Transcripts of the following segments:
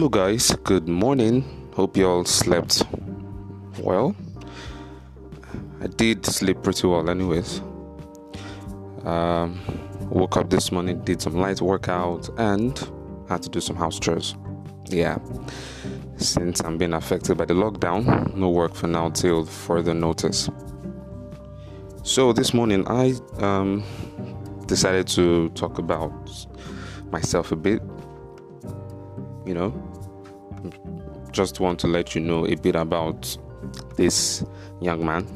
Hello, guys. Good morning. Hope you all slept well. I did sleep pretty well, anyways. Um, woke up this morning, did some light workout, and had to do some house chores. Yeah, since I'm being affected by the lockdown, no work for now till further notice. So this morning, I um, decided to talk about myself a bit. You know, just want to let you know a bit about this young man.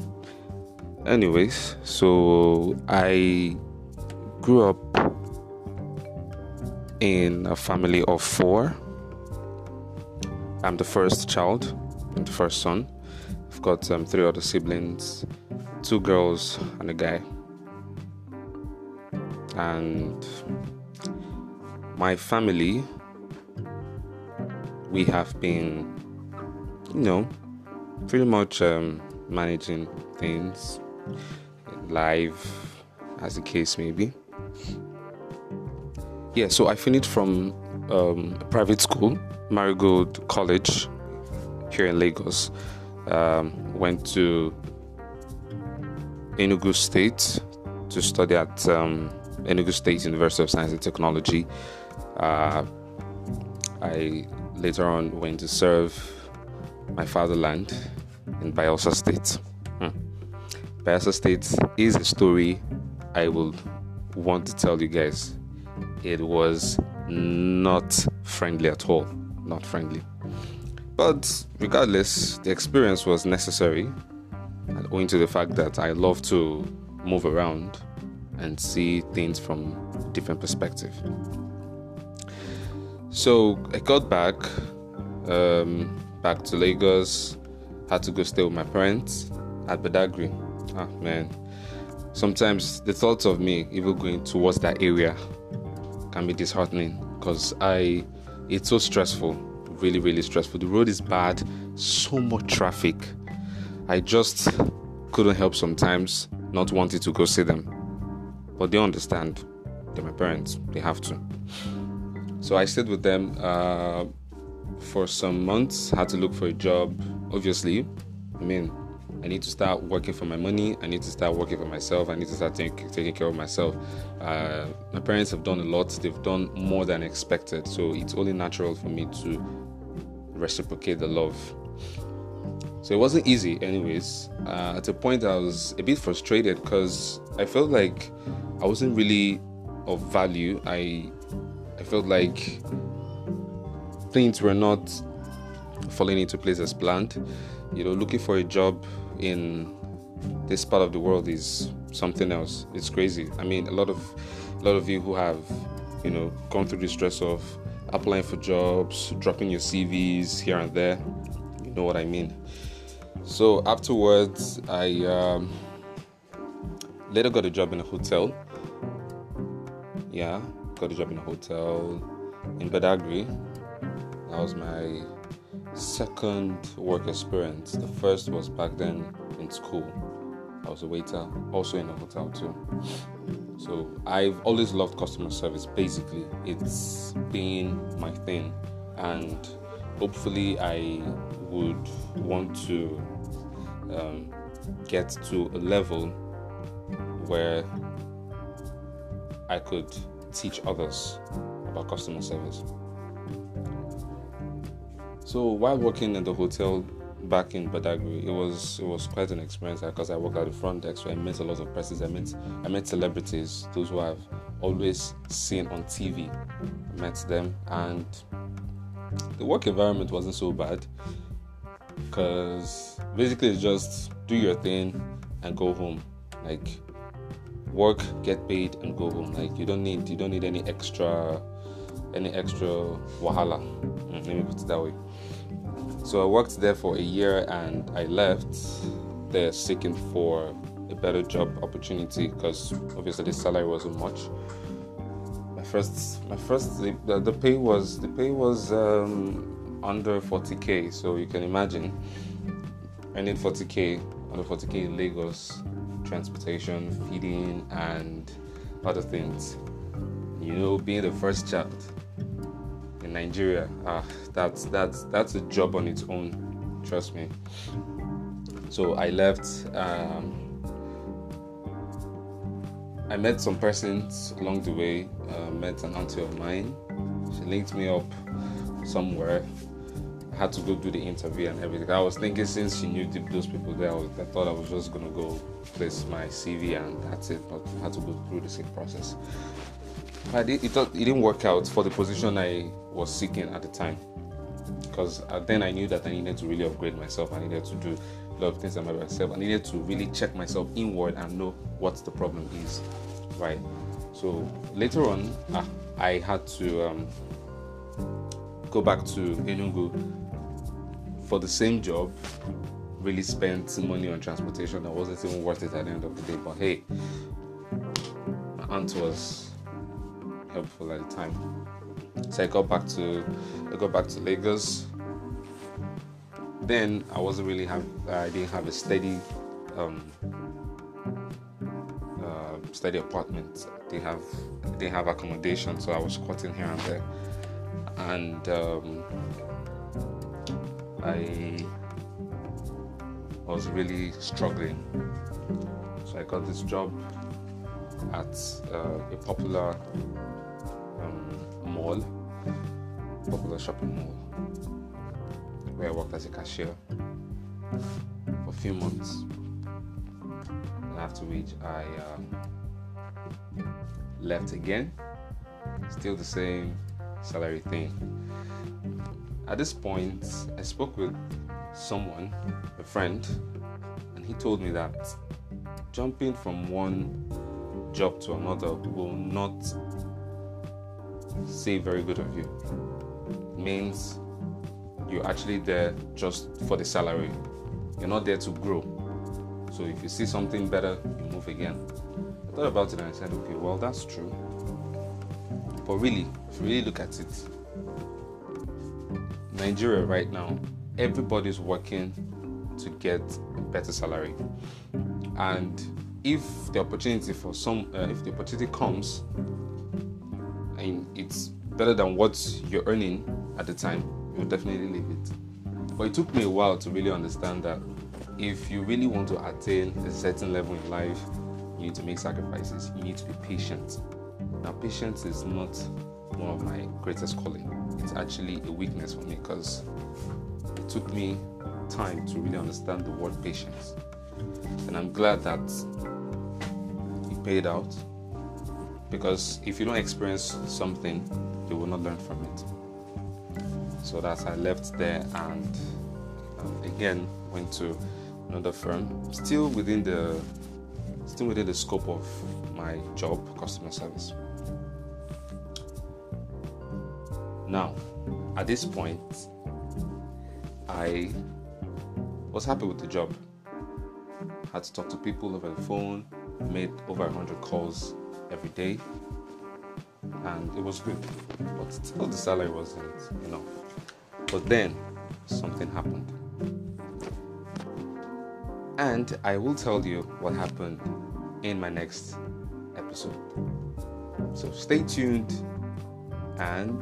Anyways, so I grew up in a family of four. I'm the first child, I'm the first son. I've got um, three other siblings, two girls and a guy. And my family, we have been, you know, pretty much um, managing things live, as the case may be. Yeah, so I finished from um, a private school, Marigold College, here in Lagos. Um, went to Enugu State to study at um, Enugu State University of Science and Technology. Uh, I later on went to serve my fatherland in Bayelsa State. Hmm. Bayelsa State is a story I will want to tell you guys. It was not friendly at all. Not friendly. But regardless, the experience was necessary, and owing to the fact that I love to move around and see things from different perspective. So I got back, um, back to Lagos. Had to go stay with my parents at Badagry. Ah man, sometimes the thoughts of me even going towards that area can be disheartening because I, it's so stressful, really really stressful. The road is bad, so much traffic. I just couldn't help sometimes not wanting to go see them, but they understand. They're my parents. They have to. So I stayed with them uh, for some months. Had to look for a job. Obviously, I mean, I need to start working for my money. I need to start working for myself. I need to start take, taking care of myself. Uh, my parents have done a lot. They've done more than expected. So it's only natural for me to reciprocate the love. So it wasn't easy, anyways. Uh, at a point, I was a bit frustrated because I felt like I wasn't really of value. I I felt like things were not falling into place as planned. You know, looking for a job in this part of the world is something else. It's crazy. I mean, a lot of a lot of you who have, you know, gone through the stress of applying for jobs, dropping your CVs here and there, you know what I mean. So afterwards, I um, later got a job in a hotel. Yeah, got a job in a hotel in Badagry. That was my second work experience. The first was back then in school. I was a waiter, also in a hotel too. So I've always loved customer service. Basically, it's been my thing, and hopefully, I would want to um, get to a level where I could teach others about customer service. So while working in the hotel back in Badagry, it was it was quite an experience because I worked at the front desk, so I met a lot of persons. I met I met celebrities, those who I've always seen on TV. I met them, and the work environment wasn't so bad because basically it's just do your thing and go home. Like work, get paid, and go home. Like you don't need you don't need any extra any extra wahala. Mm, let me put it that way. So I worked there for a year and I left there seeking for a better job opportunity because obviously the salary wasn't much. My first, my first, the, the pay was the pay was um, under 40k. So you can imagine, I need 40k under 40k in Lagos, transportation, feeding, and other things. You know, being the first child in Nigeria, ah, that's that's that's a job on its own. Trust me. So I left. Um, I met some persons along the way. Uh, met an auntie of mine. She linked me up somewhere. I had to go do the interview and everything. I was thinking since she knew those people there, I, was, I thought I was just gonna go place my CV and that's it. But I had to go through the same process. But it, it, didn't work out for the position I was seeking at the time because uh, then I knew that I needed to really upgrade myself. I needed to do a lot of things by myself. I needed to really check myself inward and know what the problem is, right? So later on, uh, I had to um, go back to Enugu for the same job. Really spent money on transportation that wasn't even worth it at the end of the day. But hey, my aunt was helpful at the time. So I got back to I got back to Lagos. Then I wasn't really have I didn't have a steady um, uh, steady apartment. They have they have accommodation, so I was squatting here and there, and um, I was really struggling. So I got this job at uh, a popular mall, popular shopping mall, where I worked as a cashier for a few months. And after which I um, left again, still the same salary thing. At this point, I spoke with someone, a friend, and he told me that jumping from one job to another will not say very good of you. It means you're actually there just for the salary. You're not there to grow. So if you see something better, you move again. I thought about it and I said, okay, well, that's true. But really, if you really look at it, Nigeria right now, everybody's working to get a better salary. And if the opportunity for some, uh, if the opportunity comes and it's better than what you're earning at the time, you'll definitely leave it. But it took me a while to really understand that if you really want to attain a certain level in life, you need to make sacrifices. You need to be patient. Now, patience is not one of my greatest calling. It's actually a weakness for me because it took me time to really understand the word patience. And I'm glad that it paid out because if you don't experience something, you will not learn from it. So that's I left there and um, again went to another firm, still within the still within the scope of my job, customer service. Now, at this point, I was happy with the job. Had to talk to people over the phone, made over 100 calls every day, and it was good. But still, the salary wasn't enough. But then something happened, and I will tell you what happened in my next episode. So stay tuned and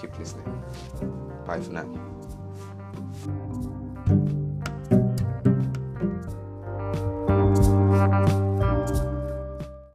keep listening. Bye for now.